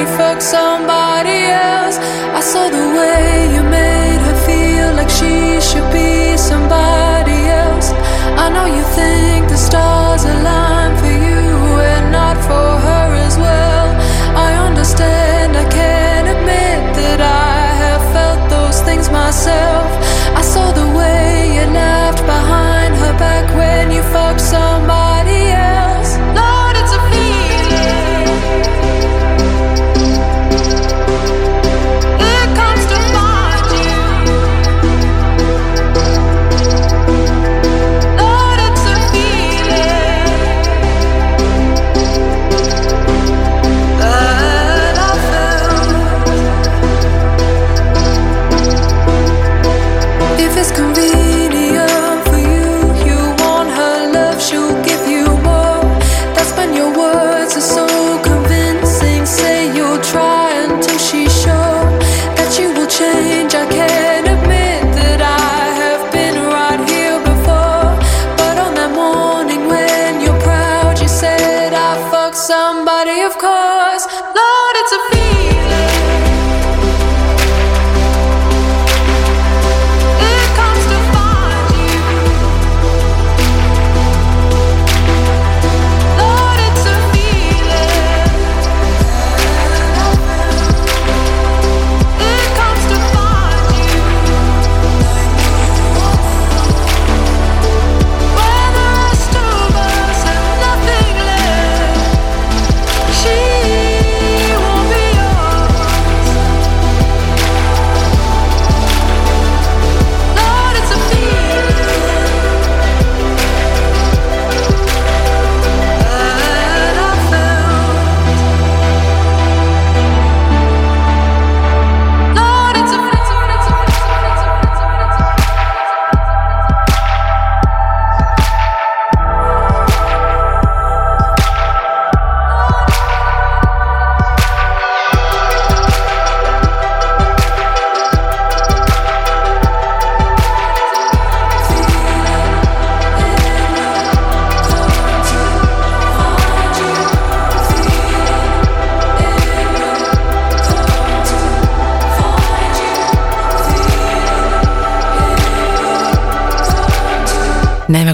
we fuck some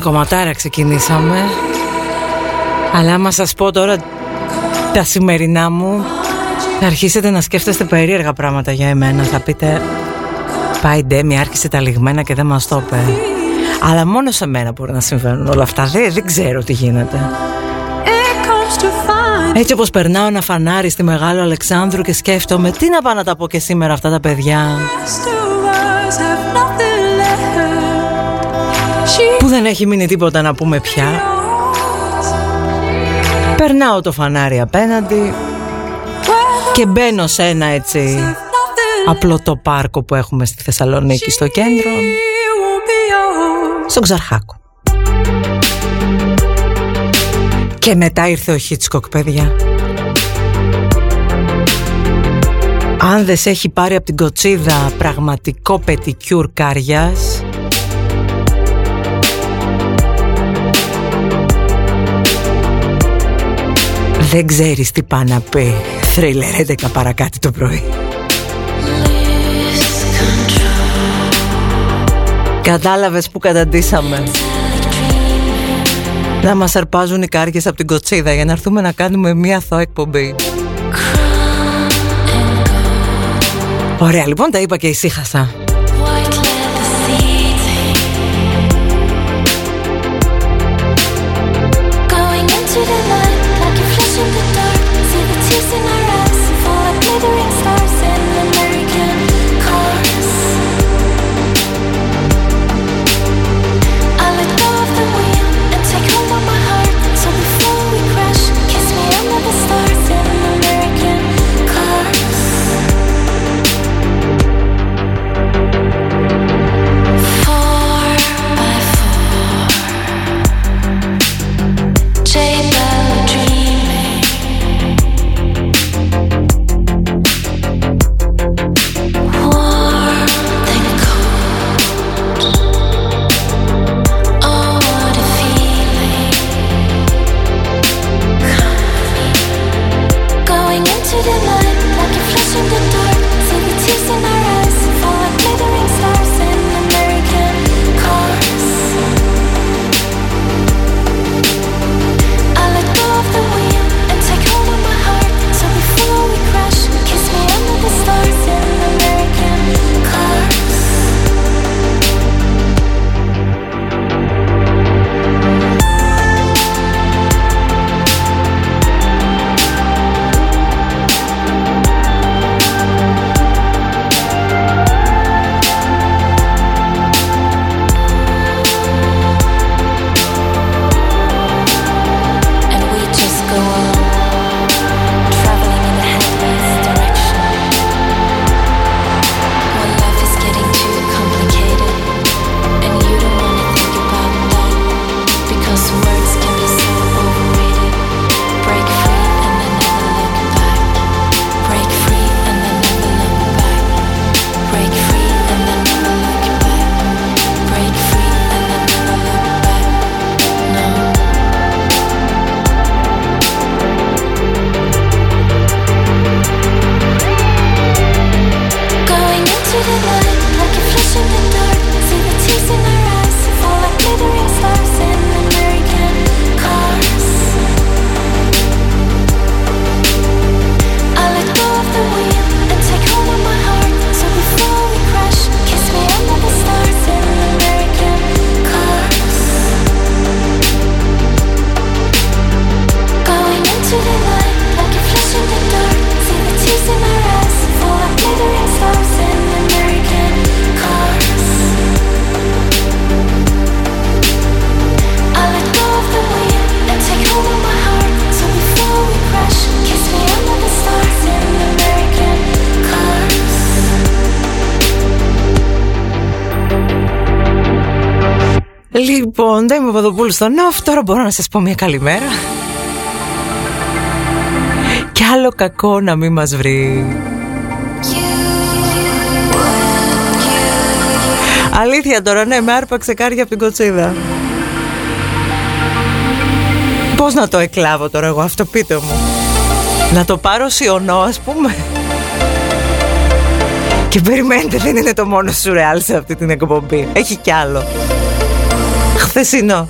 κομματάρα ξεκινήσαμε. Αλλά άμα σας πω τώρα τα σημερινά μου, θα αρχίσετε να σκέφτεστε περίεργα πράγματα για εμένα. Θα πείτε, πάει Ντέμι, άρχισε τα λιγμένα και δεν μας το είπε. Αλλά μόνο σε μένα μπορεί να συμβαίνουν όλα αυτά. Δεν, δεν ξέρω τι γίνεται. It comes to find Έτσι όπως περνάω ένα φανάρι στη Μεγάλο Αλεξάνδρου και σκέφτομαι τι να πάω να τα πω και σήμερα αυτά τα παιδιά δεν έχει μείνει τίποτα να πούμε πια. Περνάω το φανάρι απέναντι και μπαίνω σε ένα έτσι nothing απλό το πάρκο που έχουμε στη Θεσσαλονίκη στο κέντρο, She won't be yours. στον Ξαρχάκο. Και μετά ήρθε ο Χίτσκοκ, παιδιά. Αν δεν σε έχει πάρει από την κοτσίδα πραγματικό πετικιούρ κάριας Δεν ξέρεις τι πάει να πει. Θρίλερ 11 παρακάτω το πρωί. Κατάλαβες που καταντήσαμε. Να μας αρπάζουν οι κάργες από την κοτσίδα Για να έρθουμε να κάνουμε μία αθώα εκπομπή. Ωραία λοιπόν τα είπα και ησύχασα Λοιπόν, δεν είμαι Παπαδοπούλου στο νοφ, τώρα μπορώ να σας πω μια καλημέρα. Κι άλλο κακό να μην μας βρει. Αλήθεια τώρα, ναι, με άρπαξε κάρια από την κοτσίδα. Πώς να το εκλάβω τώρα εγώ αυτό, πείτε μου. Να το πάρω σιωνό, ας πούμε. Και περιμένετε, δεν είναι το μόνο σουρεάλ σε αυτή την εκπομπή. Έχει κι άλλο. Χθεσινό.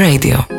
Radio.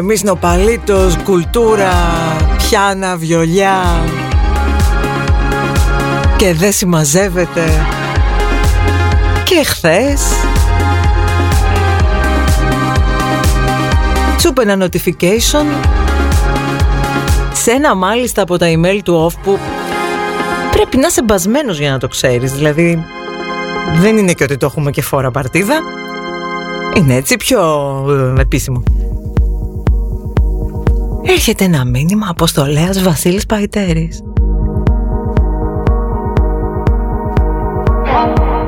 Εμείς νοπαλίτος, κουλτούρα, πιάνα, βιολιά. Και δεν συμμαζεύεται. Και χθες σου ένα notification σε ένα μάλιστα από τα email του off που πρέπει να είσαι μπασμένος για να το ξέρεις. Δηλαδή δεν είναι και ότι το έχουμε και φόρα παρτίδα. Είναι έτσι πιο ε, επίσημο Έρχεται ένα μήνυμα από στολέας Βασίλης Παϊτέρης.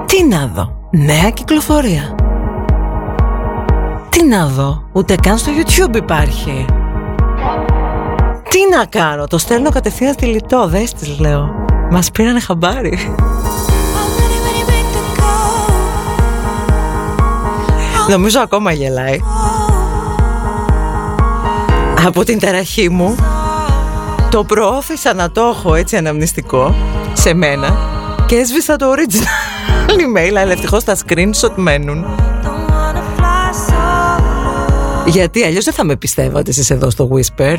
Τι να δω, νέα κυκλοφορία. Τι να δω, ούτε καν στο YouTube υπάρχει. Τι να κάνω, το στέλνω κατευθείαν στη λιτό, δες της λέω. Μας πήρανε χαμπάρι. Νομίζω ακόμα γελάει Από την ταραχή μου. Το προώθησα να το έχω έτσι αναμνηστικό Σε μένα Και έσβησα το original email Αλλά ευτυχώς τα screenshot μένουν. Γιατί αλλιώς δεν θα με πιστεύατε εσείς εδώ στο Whisper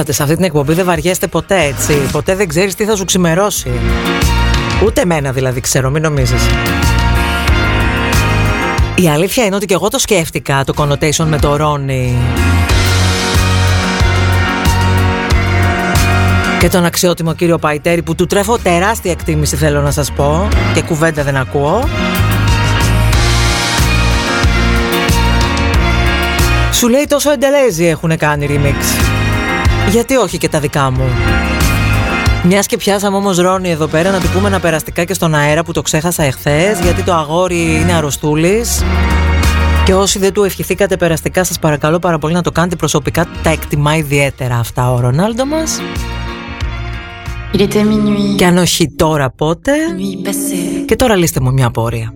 είδατε σε αυτή την εκπομπή δεν βαριέστε ποτέ έτσι. Ποτέ δεν ξέρεις τι θα σου ξημερώσει. Ούτε εμένα δηλαδή ξέρω, μην νομίζεις. Η αλήθεια είναι ότι και εγώ το σκέφτηκα το connotation με το Ρόνι. Και τον αξιότιμο κύριο Παϊτέρη που του τρέφω τεράστια εκτίμηση θέλω να σας πω και κουβέντα δεν ακούω. Σου λέει τόσο εντελέζι έχουν κάνει remix. Γιατί όχι και τα δικά μου; Μιας και πιάσαμε όμως Ρόνι εδώ πέρα να του πούμε ένα περαστικά και στον αέρα που το ξέχασα εχθές, γιατί το αγόρι είναι αρρωστούλης. Και όσοι δεν του ευχηθήκατε περαστικά, σας παρακαλώ πάρα πολύ να το κάνετε προσωπικά. Τα εκτιμά ιδιαίτερα αυτά ο Ρονάλντο μας. Και αν όχι τώρα πότε; Και τώρα λύστε μου μια απορία.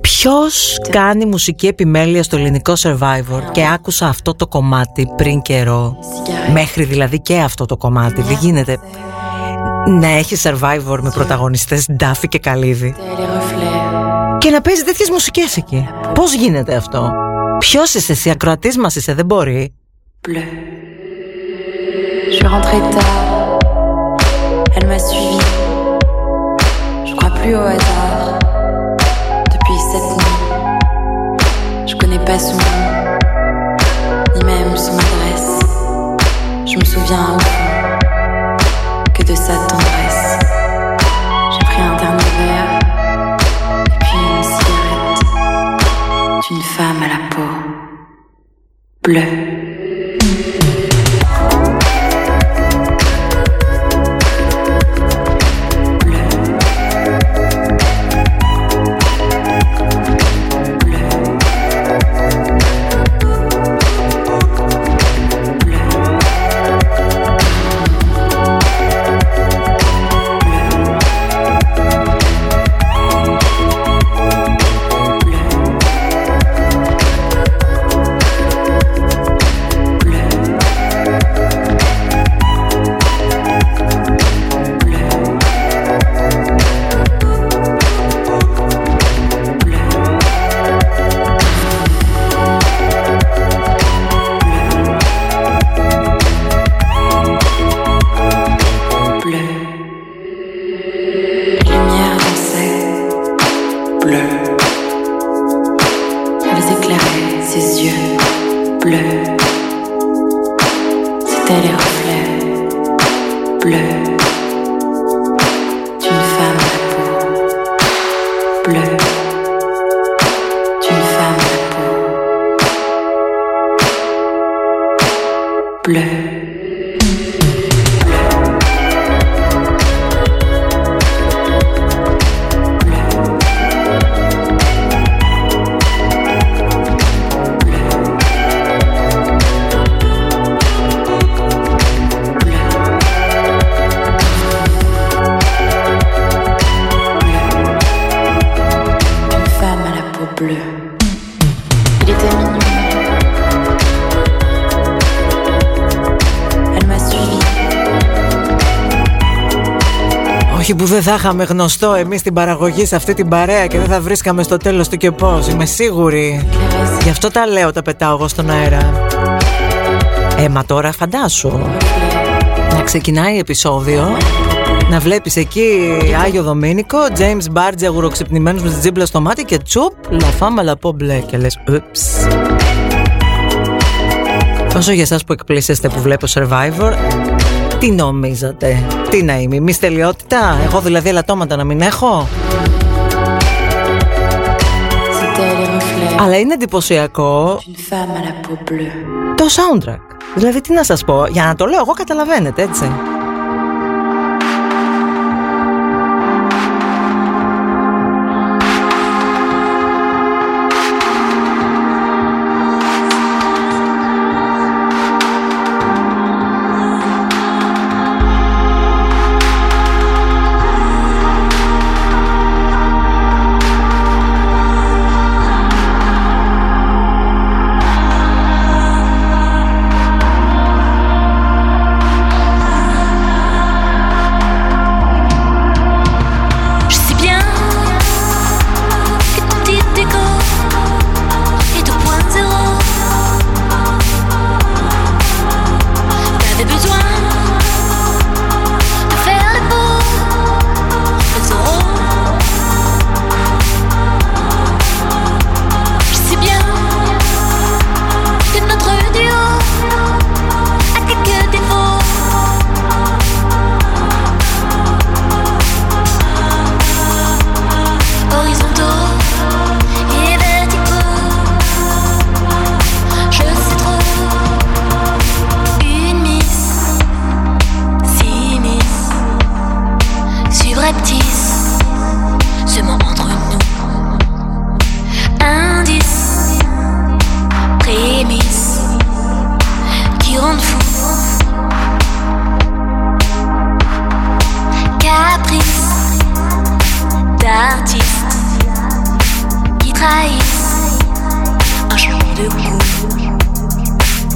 Ποιος κάνει μουσική επιμέλεια στο ελληνικό Survivor; Και άκουσα αυτό το κομμάτι πριν καιρό. Μέχρι δηλαδή και αυτό το κομμάτι. Δεν γίνεται να έχει Survivor με πρωταγωνιστές Ντάφη και Καλίδη. Και να παίζει τέτοιες μουσικές εκεί. Πώς γίνεται αυτό; Ποιος είσαι εσύ, ακροατής μας είσαι, δεν μπορεί; Bleu. Je suis rentrée tard. Elle m'a suivi. Je crois plus au hasard. Pas son nom, ni même son adresse. Je me souviens au fond que de sa tendresse. J'ai pris un dernier verre, et puis une cigarette d'une femme à la peau bleue. Θα είχαμε γνωστό εμείς την παραγωγή σε αυτή την παρέα και δεν θα βρίσκαμε στο τέλος του και πώς. Είμαι σίγουρη. Γι' αυτό τα λέω, τα πετάω εγώ στον αέρα. Ε, μα τώρα φαντάσου. Να ξεκινάει επεισόδιο να βλέπεις εκεί Άγιο Δομήνικο, James Barge αγουροξυπνημένος με την τζίμπλα στο μάτι και τσουπ, λαφάμα λαπό μπλε και λες ούψ. Όσο για εσάς που εκπλήσεστε που βλέπω Survivor, τι νομίζατε, τι να είμαι, μη τελειότητα, εγώ δηλαδή ελαττώματα να μην έχω; C'était les reflets Αλλά είναι εντυπωσιακό d'une femme à la peau bleue. το soundtrack. Δηλαδή τι να σας πω, για να το λέω εγώ καταλαβαίνετε έτσι.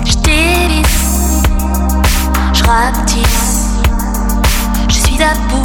Je dévisse, je rapetisse, je suis à.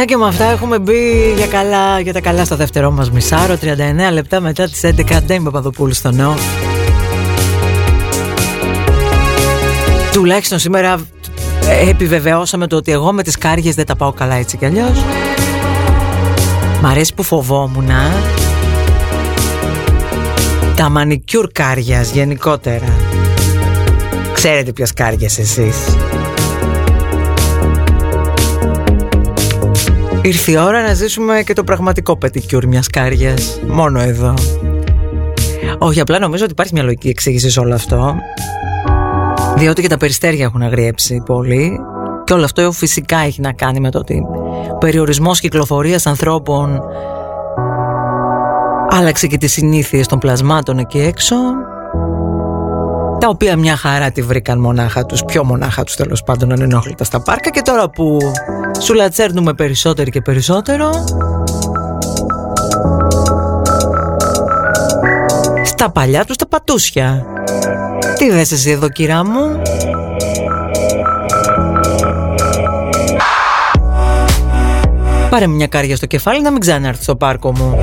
Αυτά και με αυτά έχουμε μπει για, καλά, για τα καλά στο δεύτερό μας μισάρο. 39 λεπτά μετά τις 11 Ντέιμ Παπαδοπούλου στο νέο. Τουλάχιστον σήμερα ε, επιβεβαιώσαμε το ότι εγώ με τις κάριες δεν τα πάω καλά έτσι κι αλλιώς. Μ' αρέσει που φοβόμουν Τα μανικιούρ κάριας γενικότερα. Ξέρετε ποιες κάριες εσείς Ήρθε η ώρα να ζήσουμε και το πραγματικό πετικιούρ μιας κάριας. Μόνο εδώ. Όχι απλά νομίζω ότι υπάρχει μια λογική εξήγησης σε όλο αυτό. Διότι και τα περιστέρια έχουν αγριέψει πολύ. Και όλο αυτό φυσικά έχει να κάνει με το ότι Ο περιορισμός κυκλοφορίας ανθρώπων Άλλαξε και τις συνήθειες των πλασμάτων εκεί έξω τα οποία μια χαρά τη βρήκαν μονάχα τους, πιο μονάχα τους τέλος πάντων ανενόχλητα στα πάρκα και τώρα που σου λατσέρνουμε περισσότερο και περισσότερο. Στα παλιά τους τα πατούσια. Τι δες εσύ εδώ κυρά μου; Πάρε μια κάρια στο κεφάλι να μην ξανάρθει στο πάρκο μου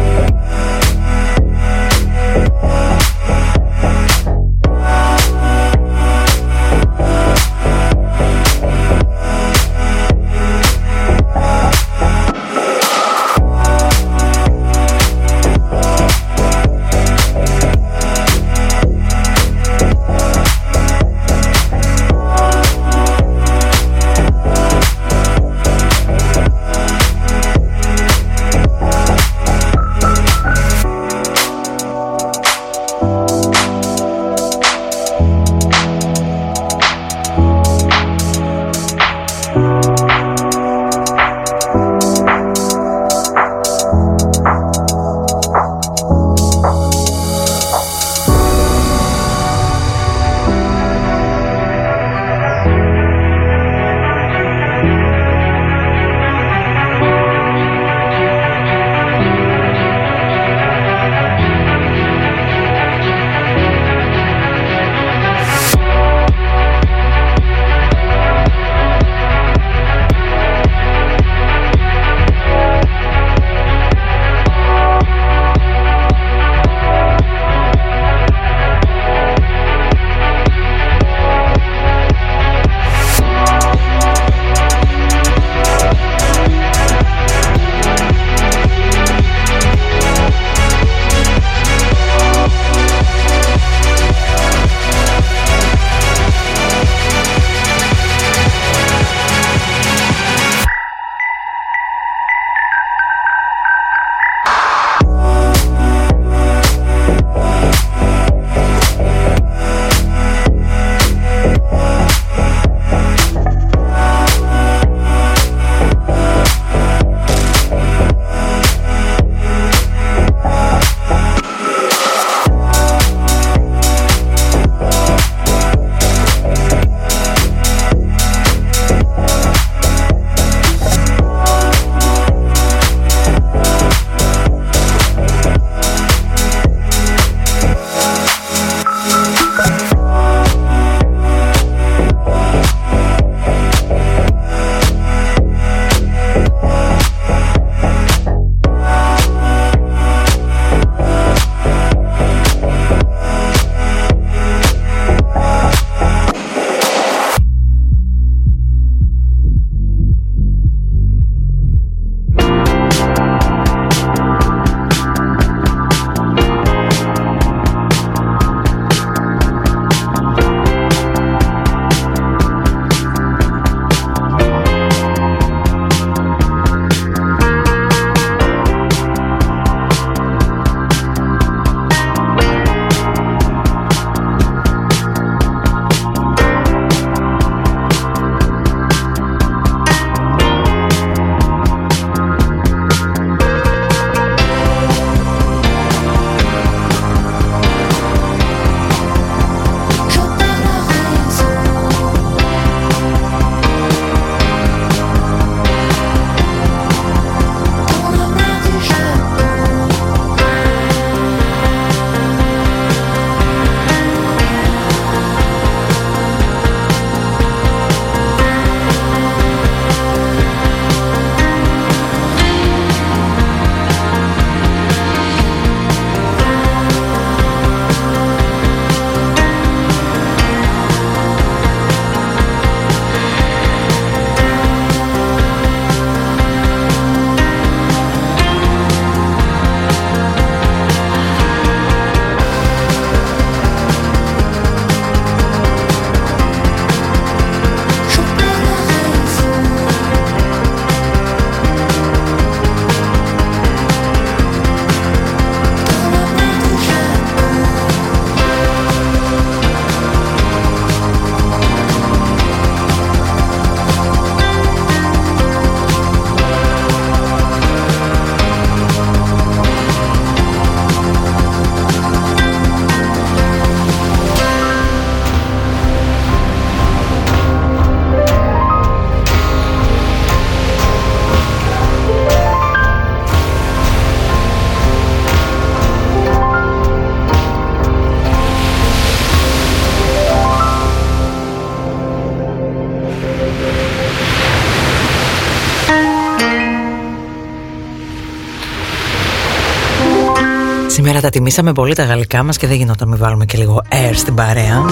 Σήμερα τα τιμήσαμε πολύ τα γαλλικά μας και δεν γινόταν να μην βάλουμε και λίγο air στην παρέα.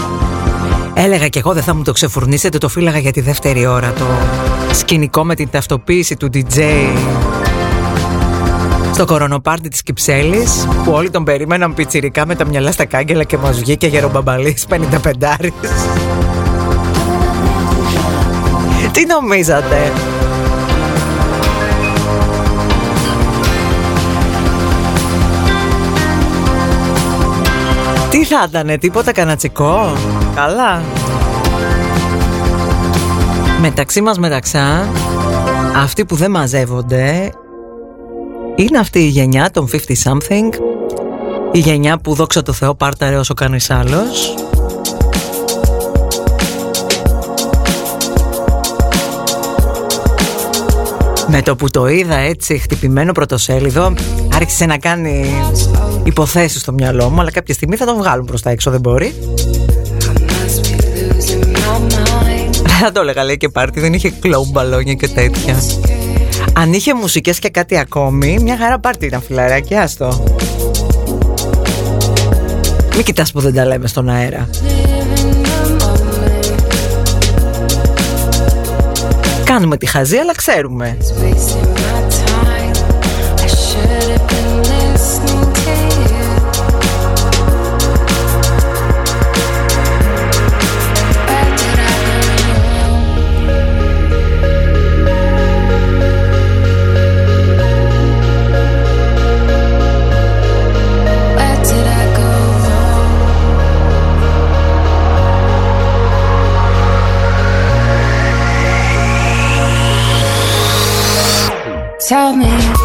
Έλεγα και εγώ δεν θα μου το ξεφουρνίσετε, το φύλαγα για τη δεύτερη ώρα το σκηνικό με την ταυτοποίηση του DJ στο κορονοπάρτι της Κυψέλης που όλοι τον περίμεναν πιτσιρικά με τα μυαλά στα κάγκελα και μας βγήκε γερομπαμπαλής 55 Τι νομίζατε; Τι θα ήτανε, τίποτα κανατσικό Καλά. Μεταξύ μας μεταξά Αυτοί που δεν μαζεύονται Είναι αυτή η γενιά των 50 something Η γενιά που δόξα τω Θεώ πάρταρε όσο κάνεις άλλος. Με το που το είδα έτσι χτυπημένο πρωτοσέλιδο Άρχισε να κάνει υποθέσεις στο μυαλό μου Αλλά κάποια στιγμή θα τον βγάλουν προς τα έξω δεν μπορεί. Θα το έλεγα λέει και πάρτι δεν είχε κλόμπ μπαλόνια και τέτοια. Αν είχε μουσικές και κάτι ακόμη Μια χαρά πάρτι ήταν φιλαράκι άστο. Μην κοιτάς που δεν τα λέμε στον αέρα. Κάνουμε τη χαζή αλλά ξέρουμε Tell me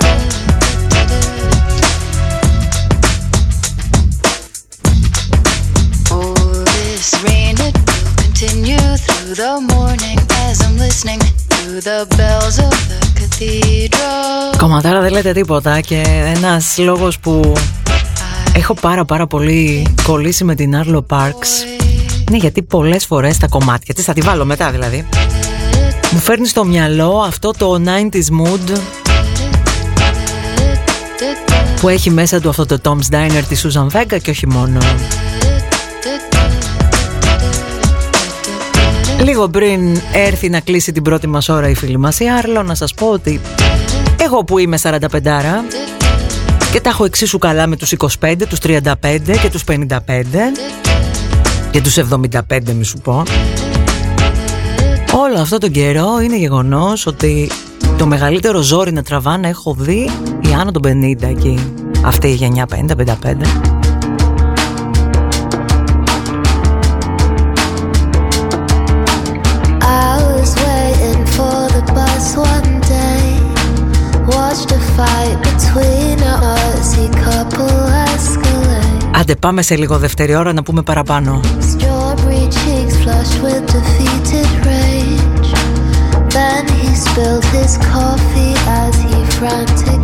τίποτα και ένας λόγος που έχω πάρα πάρα πολύ κολλήσει με την Arlo Parks είναι γιατί πολλές φορές τα κομμάτια της, θα τη βάλω μετά δηλαδή μου φέρνει στο μυαλό αυτό το 90s mood που έχει μέσα του αυτό το Tom's Diner της Susan Vega και όχι μόνο Λίγο πριν έρθει να κλείσει την πρώτη μας ώρα η φίλη μας η Άρλο να σας πω ότι εγώ που είμαι 45 και τα έχω εξίσου καλά με τους 25, τους 35 και τους 55 και τους 75 μη σου πω. Όλο αυτό τον καιρό είναι γεγονός ότι το μεγαλύτερο ζόρι να τραβάνε έχω δει η άνω των 50 εκεί αυτή η γενιά 50-55 Άντε πάμε σε λίγο δεύτερη ώρα να πούμε παραπάνω. Then he spilled his coffee as he frantically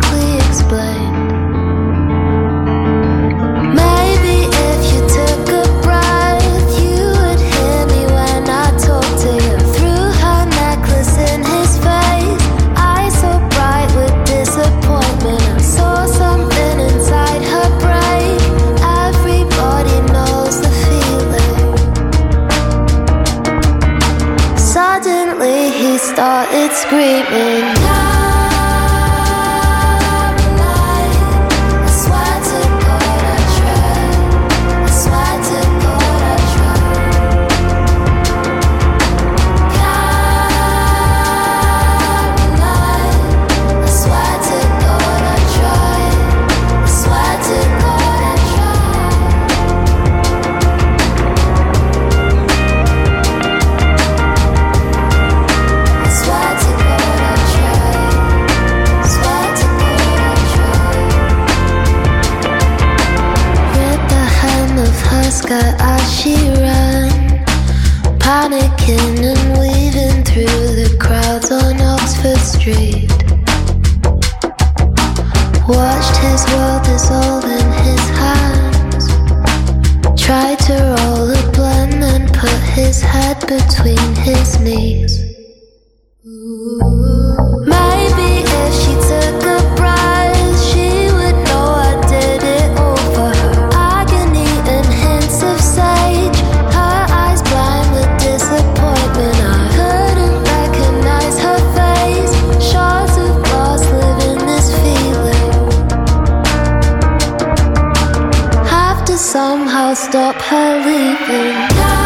screaming I'll stop her leaving.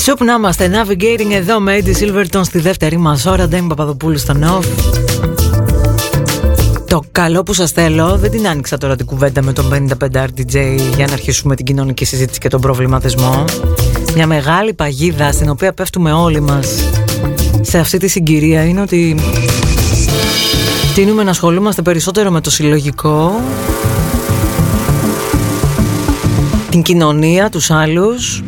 Και τσουπ να είμαστε navigating εδώ με Eddie Silverton στη δεύτερη μας ώρα. Ντέμι Παπαδοπούλου στο Νοφ Το καλό που σας θέλω Δεν την άνοιξα τώρα την κουβέντα με τον 55 RDJ Για να αρχίσουμε την κοινωνική συζήτηση και τον προβληματισμό. Μια μεγάλη παγίδα στην οποία πέφτουμε όλοι μας Σε αυτή τη συγκυρία είναι ότι Τίνουμε να ασχολούμαστε περισσότερο με το συλλογικό Την κοινωνία, τους άλλους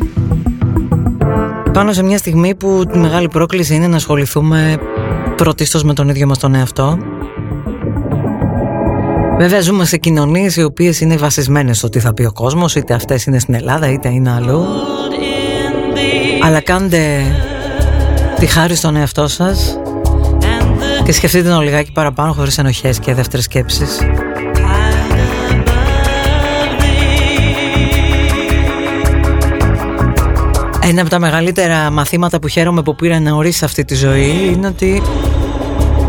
πάνω σε μια στιγμή που τη μεγάλη πρόκληση είναι να ασχοληθούμε πρωτίστως με τον ίδιο μας τον εαυτό. Βέβαια ζούμε σε κοινωνίες οι οποίες είναι βασισμένες στο τι θα πει ο κόσμος, είτε αυτές είναι στην Ελλάδα είτε είναι αλλού. Αλλά κάντε τη χάρη στον εαυτό σας και σκεφτείτε τον λιγάκι παραπάνω χωρίς ενοχές και δεύτερες σκέψεις. Ένα από τα μεγαλύτερα μαθήματα που χαίρομαι που πήρα νωρίς σε αυτή τη ζωή είναι ότι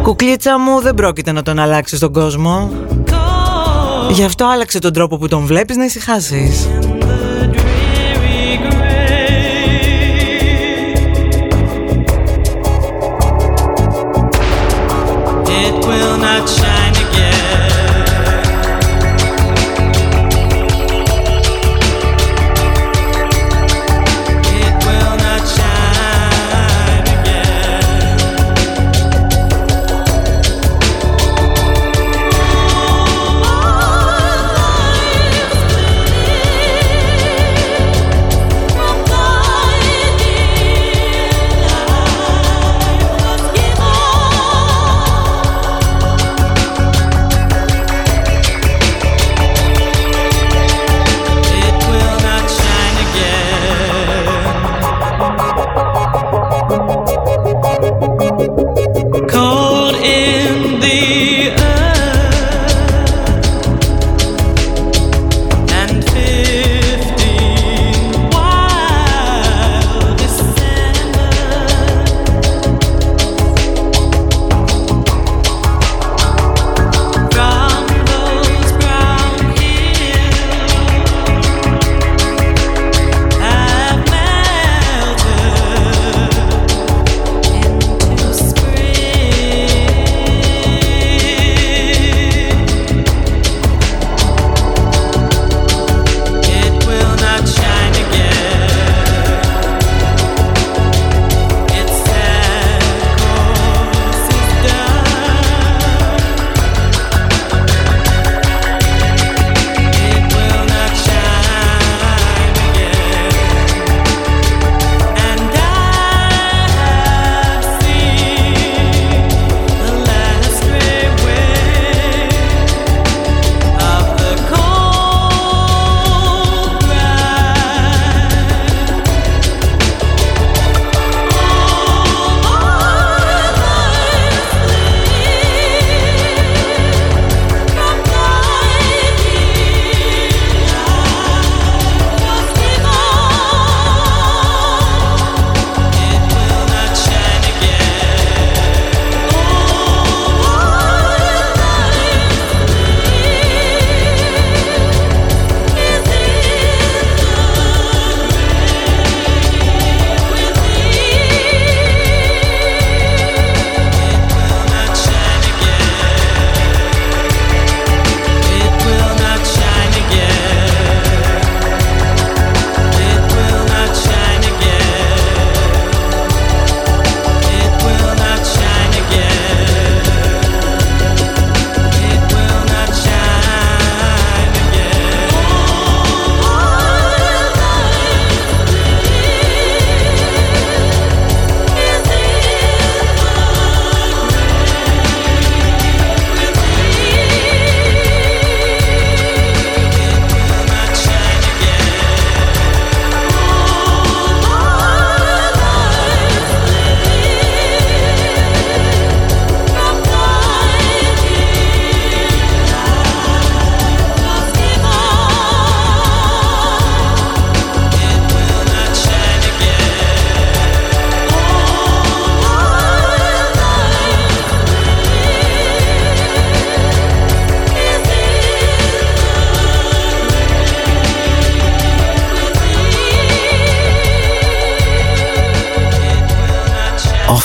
κουκλίτσα μου δεν πρόκειται να τον αλλάξει τον κόσμο. Γι' αυτό άλλαξε τον τρόπο που τον βλέπεις να ησυχάσεις.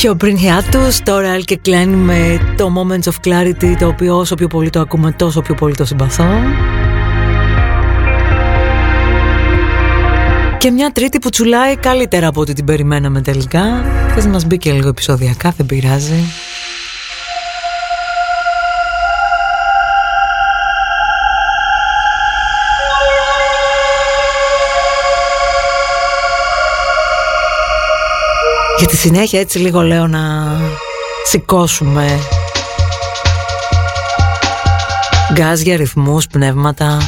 Πιο πριν hiatus, τώρα Al και Klein με το Moments of Clarity το οποίο όσο πιο πολύ το ακούμε τόσο πιο πολύ το συμπαθώ. Και μια τρίτη που τσουλάει καλύτερα από ό,τι την περιμέναμε τελικά. Θες να μας μπει και λίγο επεισοδιακά, δεν πειράζει. Τη συνέχεια έτσι λίγο λέω να σηκώσουμε γκάζια, ρυθμούς, πνεύματα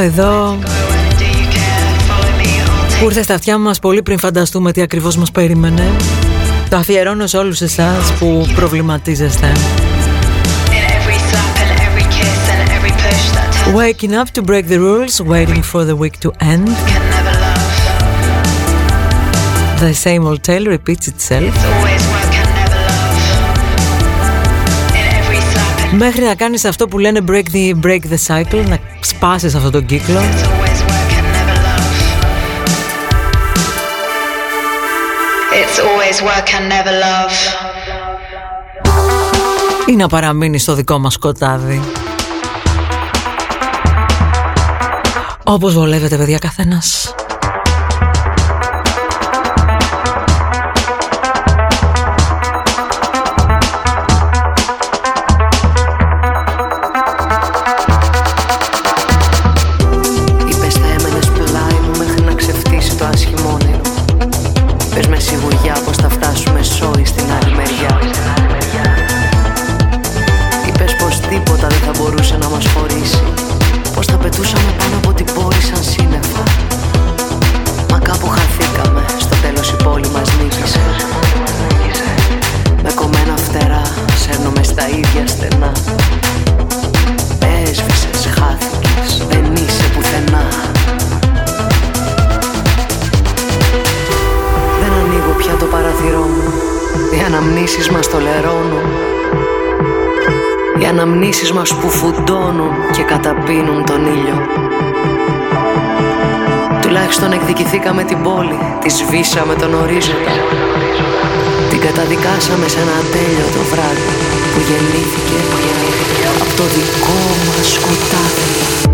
εδώ που ήρθε στα αυτιά μας πολύ πριν φανταστούμε τι ακριβώς μας περίμενε. Το αφιερώνω σε όλους εσάς που προβληματίζεστε. Waking up to break the rules, waiting for the week to end. The same old tale repeats itself. Μέχρι να κάνεις αυτό που λένε break the, break the cycle, να σπάσεις αυτόν τον κύκλο ή να παραμείνεις στο δικό μας σκοτάδι. Όπως βολεύεται παιδιά καθένας. σκέψεις μας Οι αναμνήσεις μας που φουντώνουν και καταπίνουν τον ήλιο. Τουλάχιστον εκδικηθήκαμε την πόλη, τη σβήσαμε τον ορίζοντα. Την καταδικάσαμε σε ένα τέλειο το βράδυ που γεννήθηκε, που γεννήθηκε από το δικό μας σκοτάδι.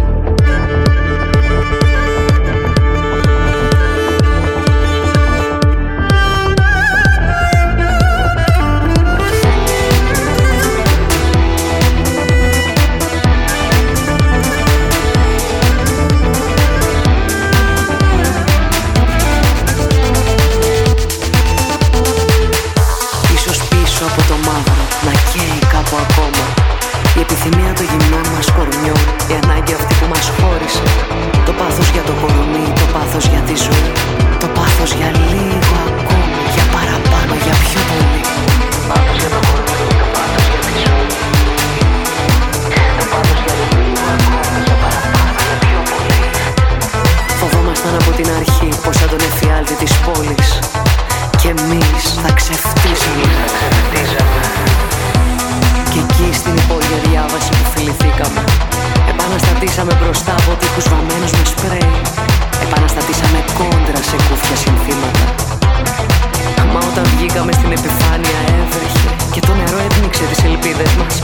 Έβρεχε. Και το νερό έπνιξε τις ελπίδες μας.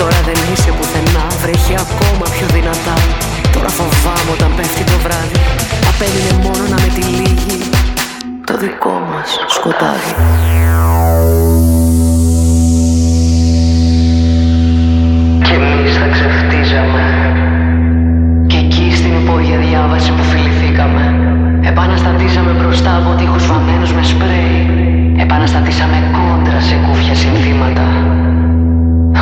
Τώρα δεν είσαι πουθενά, βρέχει ακόμα πιο δυνατά. Τώρα φοβάμαι όταν πέφτει το βράδυ. Απέμεινε μόνο να με τη τυλίγει. Το δικό μας σκοτάδι. Και εμείς θα ξεφτίζαμε. Κι εκεί στην υπόγεια διάβαση που φιληθήκαμε Επαναστατήσαμε μπροστά από τείχους βαμμένους με σπρέι. Επαναστατήσαμε κόντρα σε κούφια συνθήματα.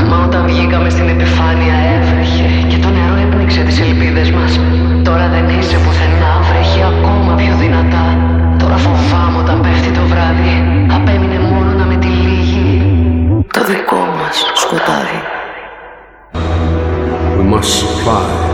Μα όταν βγήκαμε στην επιφάνεια έβρεχε Και το νερό έπνιξε τις ελπίδες μας. Τώρα δεν είσαι πουθενά, βρέχει ακόμα πιο δυνατά. Τώρα φοβάμαι όταν πέφτει το βράδυ. Απέμεινε μόνο να με τυλίγει. Το δικό μας σκοτάδι. We must supply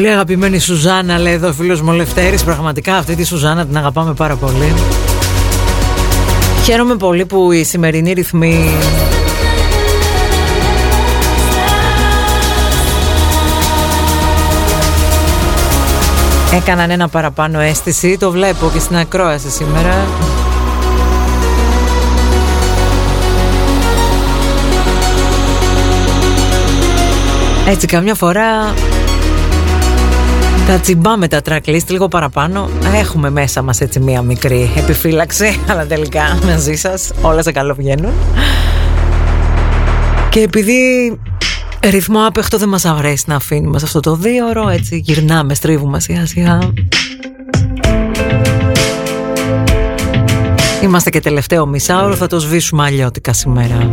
Πολύ αγαπημένη Σουζάνα λέει εδώ φίλος μου Λευτέρης Πραγματικά αυτή τη Σουζάνα την αγαπάμε πάρα πολύ. Χαίρομαι πολύ που η σημερινή ρυθμή Έκαναν ένα παραπάνω αίσθηση. Το βλέπω και στην ακρόαση σήμερα. Έτσι καμιά φορά τα τσιμπάμε τα tracklist λίγο παραπάνω. Έχουμε μέσα μας έτσι μία μικρή επιφύλαξη Αλλά τελικά μαζί σας όλα σε καλό βγαίνουν. Και επειδή ρυθμό άπεχτο δεν μας αρέσει να αφήνουμε σε αυτό το δύο ώρο Έτσι γυρνάμε, στρίβουμε σιγά σιγά. Είμαστε και τελευταίο μισάωρο, θα το σβήσουμε αλλιώτικα σήμερα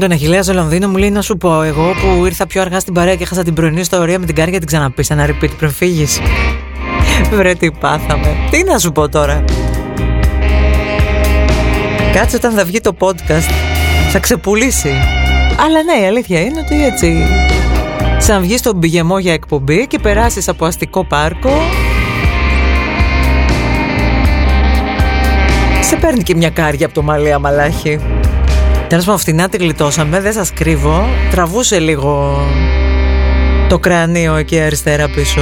τον Αχιλέα στο Λονδίνο μου λέει να σου πω εγώ που ήρθα πιο αργά στην παρέα και έχασα την πρωινή ιστορία με την Κάρια την ξαναπείς ένα repeat πριν φύγεις. Βρε τι πάθαμε. Τι να σου πω τώρα. Κάτσε όταν θα βγει το podcast θα ξεπουλήσει. Αλλά ναι η αλήθεια είναι ότι έτσι σαν βγεις στον πηγεμό για εκπομπή και περάσεις από αστικό πάρκο σε παίρνει και μια κάρια από το μαλλί αμαλάχη. Τέλος πάντων φτηνά τη γλιτώσαμε, δεν σας κρύβω. Τραβούσε λίγο το κρανίο εκεί αριστερά πίσω.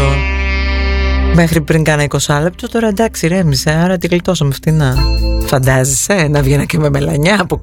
Μέχρι πριν κάνα 20 λεπτό, τώρα εντάξει ρέμισε, άρα τη γλιτώσαμε φτηνά. Φαντάζεσαι να βγαίνα και με μελανιά από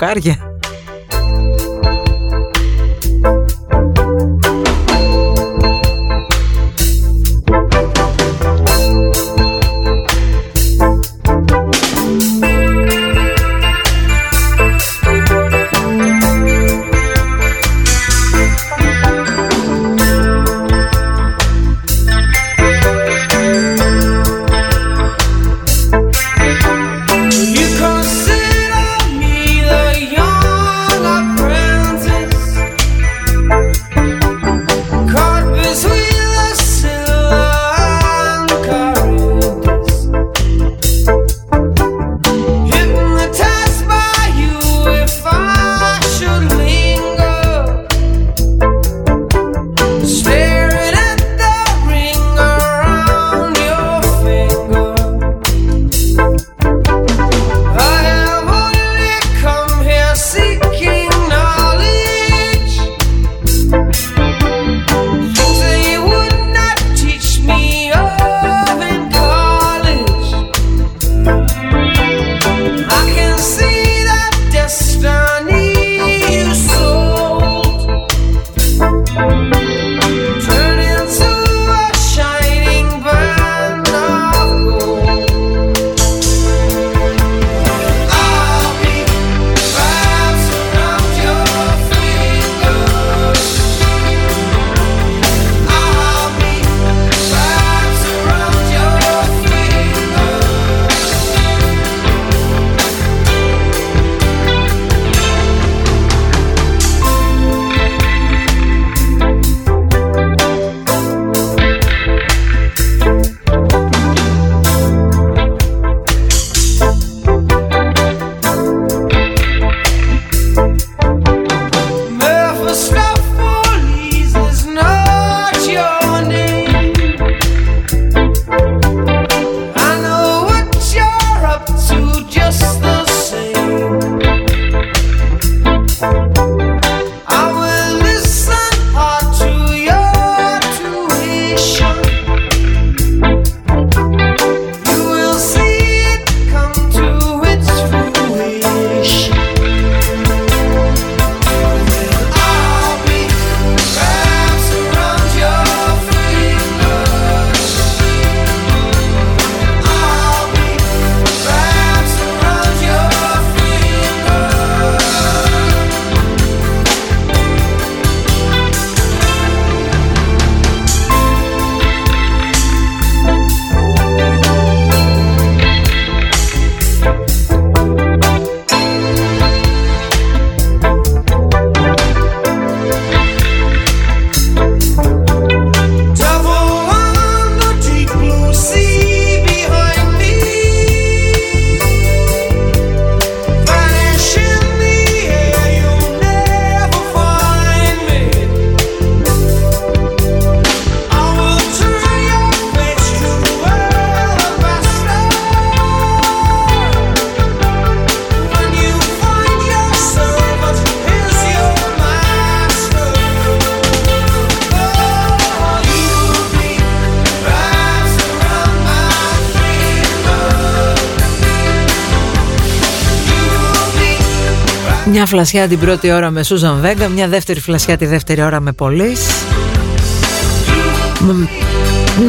Μια φλασιά την πρώτη ώρα με Σούζαν Βέγκα, μια δεύτερη φλασιά τη δεύτερη ώρα με Πολύς.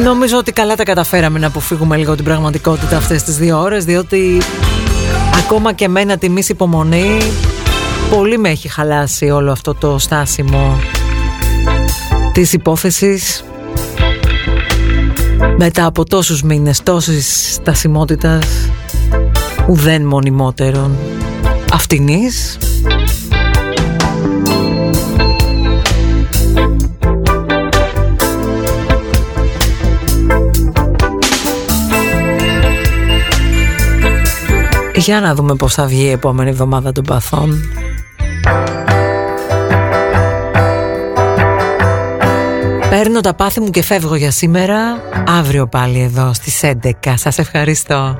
Νομίζω ότι καλά τα καταφέραμε να αποφύγουμε λίγο την πραγματικότητα αυτές τις δύο ώρες, διότι ακόμα και μένα τιμή υπομονή πολύ με έχει χαλάσει όλο αυτό το στάσιμο της υπόθεσης μετά από τόσους μήνες, τόσης στασιμότητας ουδέν μονιμότερον αυτινής Για να δούμε πώς θα βγει η επόμενη εβδομάδα των παθών. Παίρνω τα πάθη μου και φεύγω για σήμερα. Αύριο πάλι εδώ στις 11. Σας ευχαριστώ.